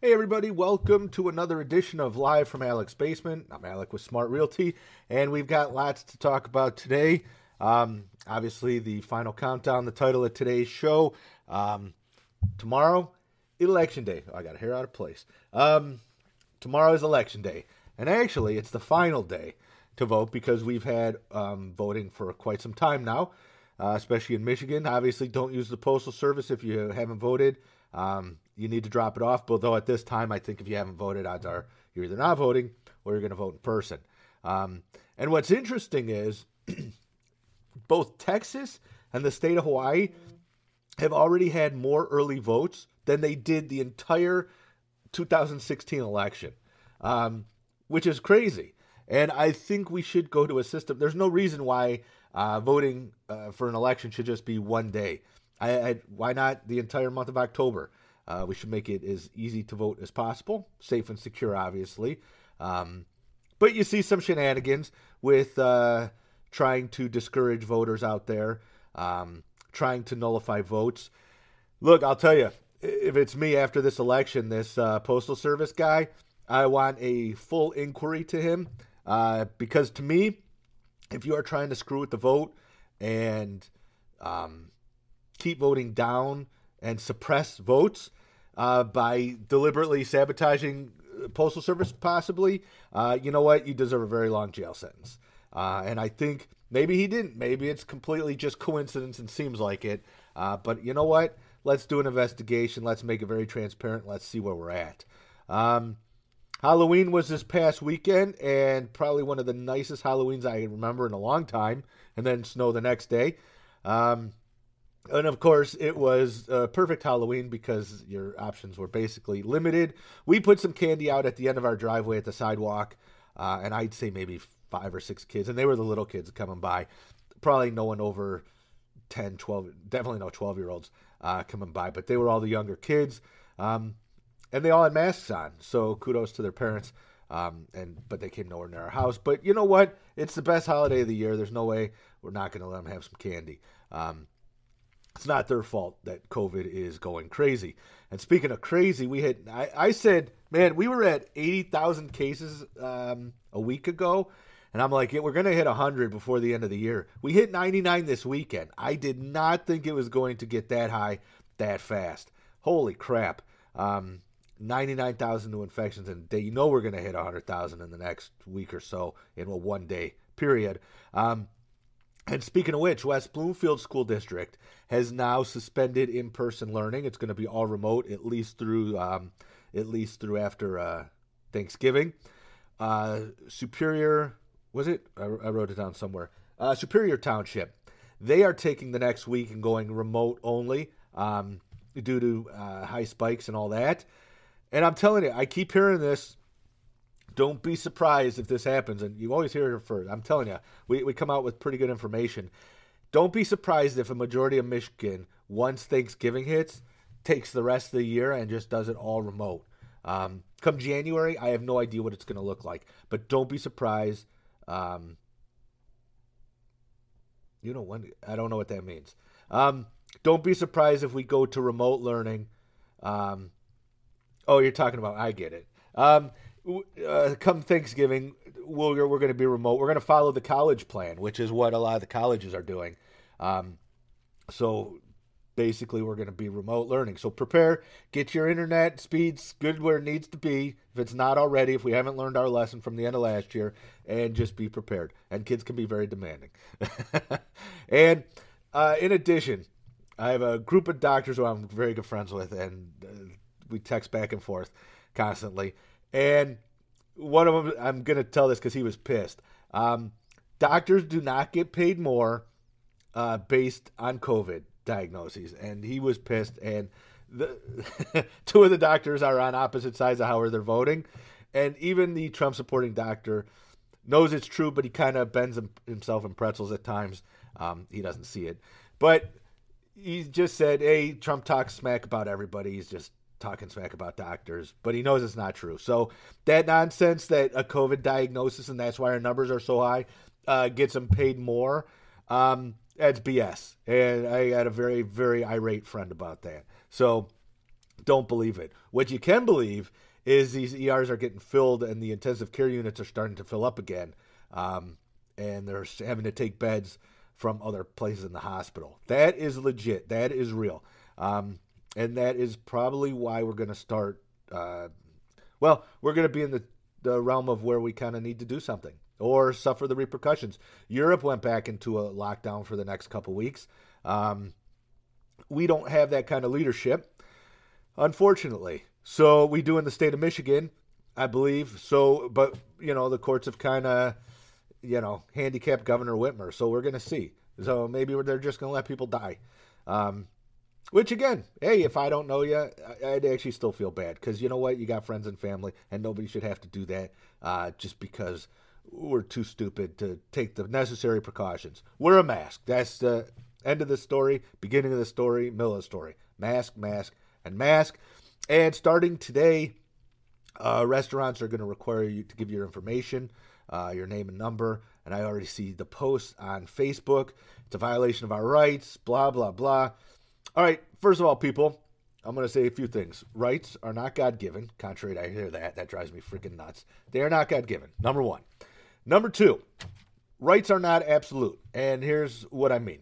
Hey, everybody, welcome to another edition of Live from Alec's Basement. I'm Alec with Smart Realty, and we've got lots to talk about today. Um, obviously, the final countdown, the title of today's show. Um, tomorrow, Election Day. Oh, I got hair out of place. Um, tomorrow is Election Day, and actually, it's the final day to vote because we've had um, voting for quite some time now, uh, especially in Michigan. Obviously, don't use the Postal Service if you haven't voted. Um, you need to drop it off. But though at this time, I think if you haven't voted, odds are you're either not voting or you're going to vote in person. Um, and what's interesting is both Texas and the state of Hawaii have already had more early votes than they did the entire 2016 election, um, which is crazy. And I think we should go to a system. There's no reason why uh, voting uh, for an election should just be one day. I, I, why not the entire month of October? Uh, we should make it as easy to vote as possible, safe and secure, obviously. Um, but you see some shenanigans with uh, trying to discourage voters out there, um, trying to nullify votes. Look, I'll tell you, if it's me after this election, this uh, Postal Service guy, I want a full inquiry to him uh, because to me, if you are trying to screw with the vote and um, keep voting down and suppress votes, uh, by deliberately sabotaging Postal Service, possibly, uh, you know what? You deserve a very long jail sentence. Uh, and I think maybe he didn't. Maybe it's completely just coincidence and seems like it. Uh, but you know what? Let's do an investigation. Let's make it very transparent. Let's see where we're at. Um, Halloween was this past weekend, and probably one of the nicest Halloweens I remember in a long time. And then snow the next day. Um, and of course, it was a perfect Halloween because your options were basically limited. We put some candy out at the end of our driveway at the sidewalk, uh, and I'd say maybe five or six kids, and they were the little kids coming by. Probably no one over 10, 12, definitely no 12 year olds uh, coming by, but they were all the younger kids. Um, and they all had masks on, so kudos to their parents. Um, and but they came nowhere near our house. But you know what? It's the best holiday of the year. There's no way we're not going to let them have some candy. Um, it's not their fault that COVID is going crazy. And speaking of crazy, we had I, I said, man, we were at eighty thousand cases um, a week ago, and I'm like, yeah, we're gonna hit hundred before the end of the year. We hit ninety nine this weekend. I did not think it was going to get that high that fast. Holy crap! Um, 99,000 new infections in a day. You know we're going to hit 100,000 in the next week or so in a one day period. Um, and speaking of which, West Bloomfield School District has now suspended in-person learning. It's going to be all remote, at least through um, at least through after uh, Thanksgiving. Uh, Superior, was it? I, I, wrote it down somewhere. Uh, Superior Township, they are taking the next week and going remote only um, due to uh, high spikes and all that. And I'm telling you, I keep hearing this don't be surprised if this happens. And you always hear it first. I'm telling you, we, we come out with pretty good information. Don't be surprised if a majority of Michigan, once Thanksgiving hits, takes the rest of the year and just does it all remote. Um, come January, I have no idea what it's going to look like. But don't be surprised. Um, you know when I don't know what that means. Um, don't be surprised if we go to remote learning. Um, oh, you're talking about I get it. Um, uh, come Thanksgiving, we're, we're going to be remote. We're going to follow the college plan, which is what a lot of the colleges are doing. Um, so basically, we're going to be remote learning. So prepare, get your internet speeds good where it needs to be. If it's not already, if we haven't learned our lesson from the end of last year, and just be prepared. And kids can be very demanding. and uh, in addition, I have a group of doctors who I'm very good friends with, and uh, we text back and forth constantly. And one of them, I'm going to tell this because he was pissed. Um, doctors do not get paid more uh, based on COVID diagnoses. And he was pissed. And the two of the doctors are on opposite sides of how they're voting. And even the Trump supporting doctor knows it's true, but he kind of bends himself in pretzels at times. Um, he doesn't see it. But he just said, hey, Trump talks smack about everybody. He's just talking smack about doctors, but he knows it's not true. So that nonsense that a COVID diagnosis and that's why our numbers are so high uh, gets him paid more. Um, that's BS. And I had a very, very irate friend about that. So don't believe it. What you can believe is these ERs are getting filled and the intensive care units are starting to fill up again, um, and they're having to take beds from other places in the hospital. That is legit. That is real. Um, and that is probably why we're going to start. Uh, well, we're going to be in the, the realm of where we kind of need to do something or suffer the repercussions. Europe went back into a lockdown for the next couple weeks. Um, we don't have that kind of leadership, unfortunately. So we do in the state of Michigan, I believe. So, but you know, the courts have kind of, you know, handicapped Governor Whitmer. So we're going to see. So maybe they're just going to let people die. Um, which again, hey, if I don't know you, I'd actually still feel bad because you know what, you got friends and family, and nobody should have to do that uh, just because we're too stupid to take the necessary precautions. Wear a mask. That's the end of the story, beginning of the story, middle of the story. Mask, mask, and mask. And starting today, uh, restaurants are going to require you to give your information, uh, your name and number. And I already see the post on Facebook. It's a violation of our rights, blah, blah, blah. All right, first of all, people, I'm going to say a few things. Rights are not God given. Contrary to I hear that, that drives me freaking nuts. They are not God given. Number one. Number two, rights are not absolute. And here's what I mean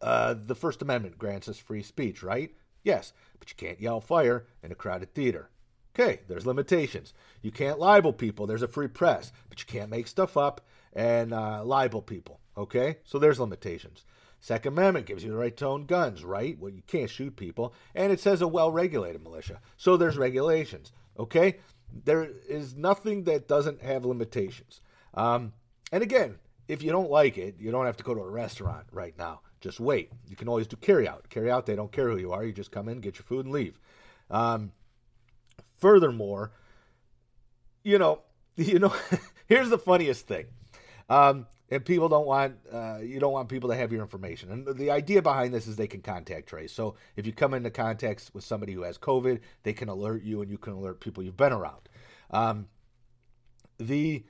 uh, the First Amendment grants us free speech, right? Yes, but you can't yell fire in a crowded theater. Okay, there's limitations. You can't libel people. There's a free press, but you can't make stuff up and uh, libel people. Okay, so there's limitations. Second Amendment gives you the right to own guns, right? Well, you can't shoot people, and it says a well-regulated militia. So there's regulations. Okay, there is nothing that doesn't have limitations. Um, and again, if you don't like it, you don't have to go to a restaurant right now. Just wait. You can always do carry out. Carry out, they don't care who you are. You just come in, get your food, and leave. Um, furthermore, you know, you know, here's the funniest thing. Um, and people don't want uh, you don't want people to have your information. And the idea behind this is they can contact trace. So if you come into contact with somebody who has COVID, they can alert you, and you can alert people you've been around. Um, the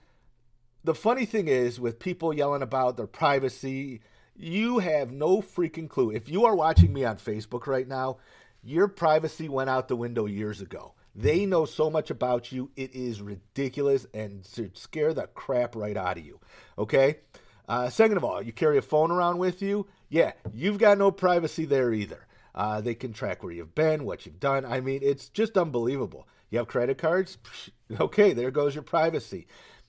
the funny thing is with people yelling about their privacy you have no freaking clue. If you are watching me on Facebook right now, your privacy went out the window years ago. They know so much about you, it is ridiculous and should scare the crap right out of you. Okay? Uh, second of all, you carry a phone around with you. Yeah, you've got no privacy there either. Uh, they can track where you've been, what you've done. I mean, it's just unbelievable. You have credit cards? Okay, there goes your privacy.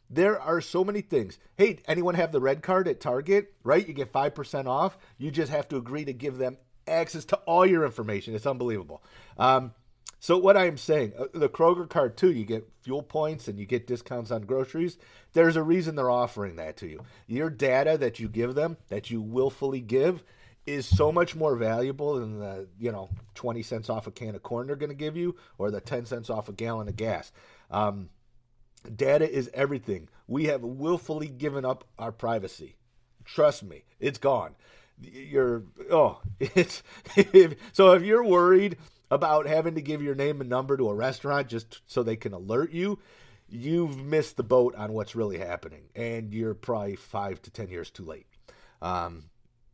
There are so many things. Hey, anyone have the red card at Target? Right? You get 5% off. You just have to agree to give them access to all your information. It's unbelievable. Um, so, what I am saying, uh, the Kroger card too, you get fuel points and you get discounts on groceries. There's a reason they're offering that to you. Your data that you give them, that you willfully give, is so much more valuable than the you know 20 cents off a can of corn they're going to give you or the 10 cents off a gallon of gas. Um, Data is everything. We have willfully given up our privacy. Trust me, it's gone. You're oh, it's so if you're worried about having to give your name and number to a restaurant just so they can alert you, you've missed the boat on what's really happening, and you're probably five to ten years too late. Um,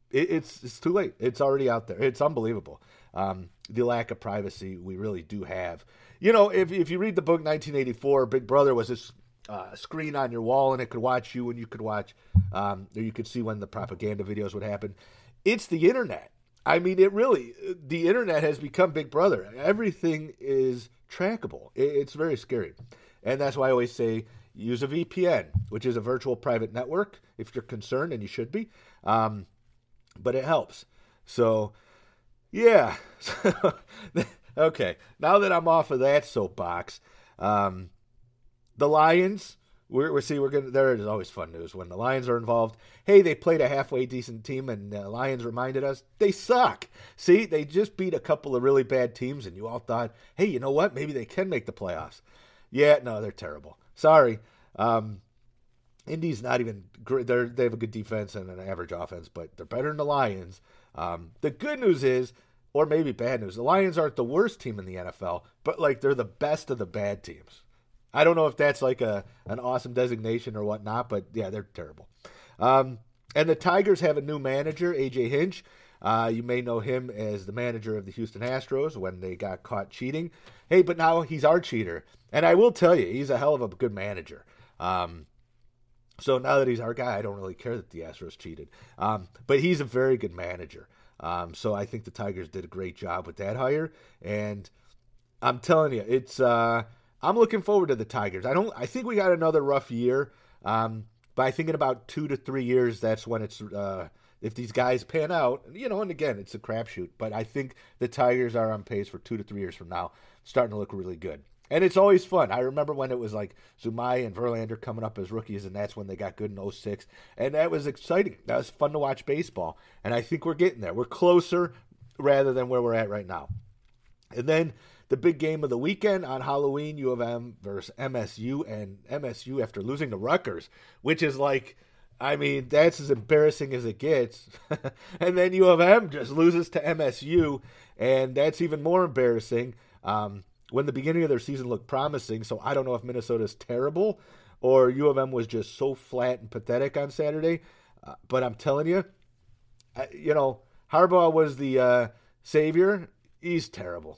it, it's it's too late. It's already out there. It's unbelievable. Um, the lack of privacy we really do have you know, if, if you read the book 1984, Big Brother was this uh, screen on your wall and it could watch you and you could watch, um, or you could see when the propaganda videos would happen. It's the internet. I mean, it really, the internet has become Big Brother. Everything is trackable. It's very scary. And that's why I always say use a VPN, which is a virtual private network if you're concerned, and you should be. Um, but it helps. So, yeah. Okay, now that I'm off of that soapbox, um, the Lions. We're, we're see we're gonna. There is always fun news when the Lions are involved. Hey, they played a halfway decent team, and the Lions reminded us they suck. See, they just beat a couple of really bad teams, and you all thought, hey, you know what? Maybe they can make the playoffs. Yeah, no, they're terrible. Sorry. Um, Indy's not even great. They're, they have a good defense and an average offense, but they're better than the Lions. Um, the good news is or maybe bad news. The Lions aren't the worst team in the NFL, but like they're the best of the bad teams. I don't know if that's like a an awesome designation or whatnot, but yeah, they're terrible. Um, and the Tigers have a new manager, AJ Hinch. Uh, you may know him as the manager of the Houston Astros when they got caught cheating. Hey, but now he's our cheater. And I will tell you, he's a hell of a good manager. Um, so now that he's our guy, I don't really care that the Astros cheated. Um, but he's a very good manager. Um, so I think the Tigers did a great job with that hire. And I'm telling you, it's uh, I'm looking forward to the Tigers. I don't. I think we got another rough year. Um, but I think in about two to three years, that's when it's uh, if these guys pan out, you know. And again, it's a crapshoot. But I think the Tigers are on pace for two to three years from now, starting to look really good. And it's always fun. I remember when it was like Zumaya and Verlander coming up as rookies, and that's when they got good in 06. And that was exciting. That was fun to watch baseball. And I think we're getting there. We're closer rather than where we're at right now. And then the big game of the weekend on Halloween, U of M versus MSU, and MSU after losing to Rutgers, which is like, I mean, that's as embarrassing as it gets. and then U of M just loses to MSU, and that's even more embarrassing. Um, when the beginning of their season looked promising. So I don't know if Minnesota's terrible or U of M was just so flat and pathetic on Saturday. Uh, but I'm telling you, uh, you know, Harbaugh was the uh, savior. He's terrible.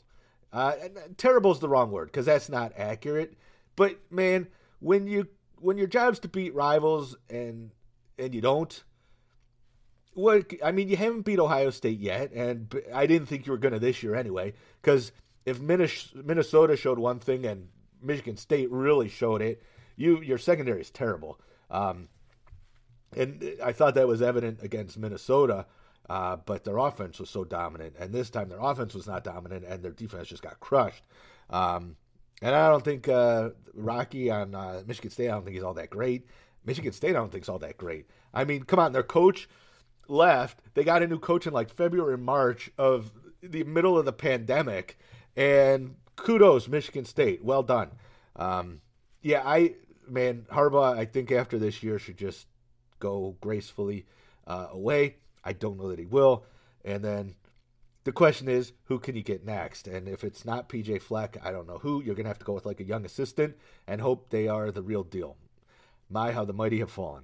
Uh, terrible is the wrong word because that's not accurate. But man, when you when your job's to beat rivals and and you don't, what I mean, you haven't beat Ohio State yet, and I didn't think you were to this year anyway because if Minnesota showed one thing and Michigan State really showed it, you your secondary is terrible. Um, and I thought that was evident against Minnesota, uh, but their offense was so dominant, and this time their offense was not dominant, and their defense just got crushed. Um, and I don't think uh, Rocky on uh, Michigan State. I don't think he's all that great. Michigan State, I don't think is all that great. I mean, come on, their coach left. They got a new coach in like February, March of the middle of the pandemic, and kudos, Michigan State. Well done. Um, yeah, I man, Harbaugh. I think after this year should just go gracefully uh, away. I don't know that he will. And then the question is, who can you get next? And if it's not PJ Fleck, I don't know who. You're gonna have to go with like a young assistant and hope they are the real deal. My, how the mighty have fallen.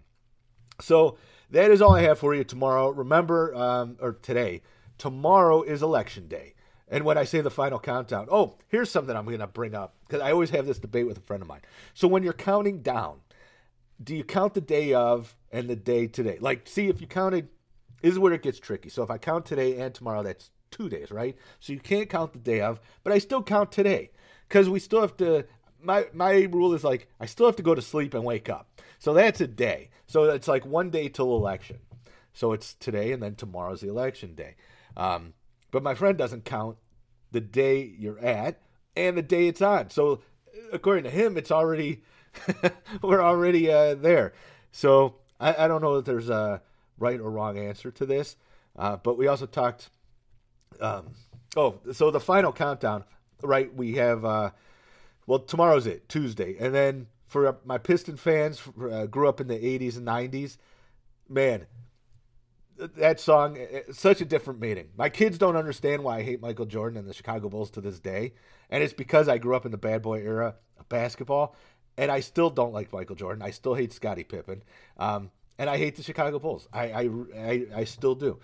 So that is all I have for you tomorrow. Remember, um, or today. Tomorrow is election day. And when I say the final countdown, oh, here's something I'm going to bring up because I always have this debate with a friend of mine. So when you're counting down, do you count the day of and the day today? Like, see if you counted, is where it gets tricky. So if I count today and tomorrow, that's two days, right? So you can't count the day of, but I still count today because we still have to. My my rule is like I still have to go to sleep and wake up. So that's a day. So it's like one day till election. So it's today and then tomorrow's the election day. Um, but my friend doesn't count the day you're at and the day it's on. So according to him, it's already we're already uh, there. So I, I, don't know if there's a right or wrong answer to this. Uh, but we also talked. Um, oh, so the final countdown, right? We have. Uh, well, tomorrow's it, Tuesday, and then for my Piston fans, uh, grew up in the '80s and '90s. Man, that song such a different meaning. My kids don't understand why I hate Michael Jordan and the Chicago Bulls to this day, and it's because I grew up in the bad boy era of basketball, and I still don't like Michael Jordan. I still hate Scottie Pippen, um, and I hate the Chicago Bulls. I I, I, I still do,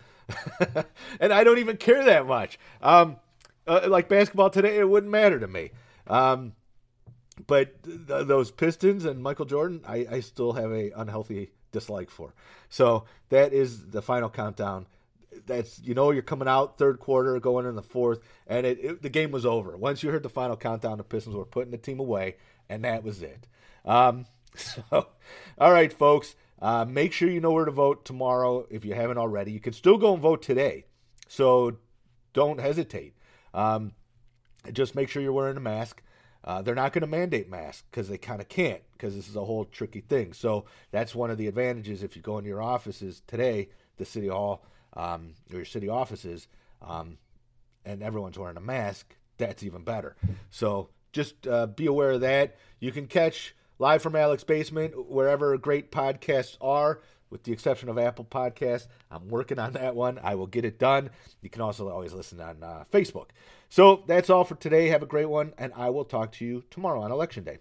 and I don't even care that much. Um, uh, like basketball today, it wouldn't matter to me. Um, but th- those Pistons and Michael Jordan, I, I still have a unhealthy dislike for. So that is the final countdown. That's you know you're coming out third quarter, going in the fourth, and it, it, the game was over. Once you heard the final countdown, the Pistons were putting the team away, and that was it. Um, so, all right, folks, uh, make sure you know where to vote tomorrow if you haven't already. You can still go and vote today, so don't hesitate. Um, just make sure you're wearing a mask. Uh, they're not going to mandate masks because they kind of can't because this is a whole tricky thing. So that's one of the advantages if you go into your offices today, the city hall um, or your city offices, um, and everyone's wearing a mask. That's even better. So just uh, be aware of that. You can catch live from Alec's Basement wherever great podcasts are with the exception of Apple Podcasts. I'm working on that one. I will get it done. You can also always listen on uh, Facebook. So that's all for today. Have a great one, and I will talk to you tomorrow on Election Day.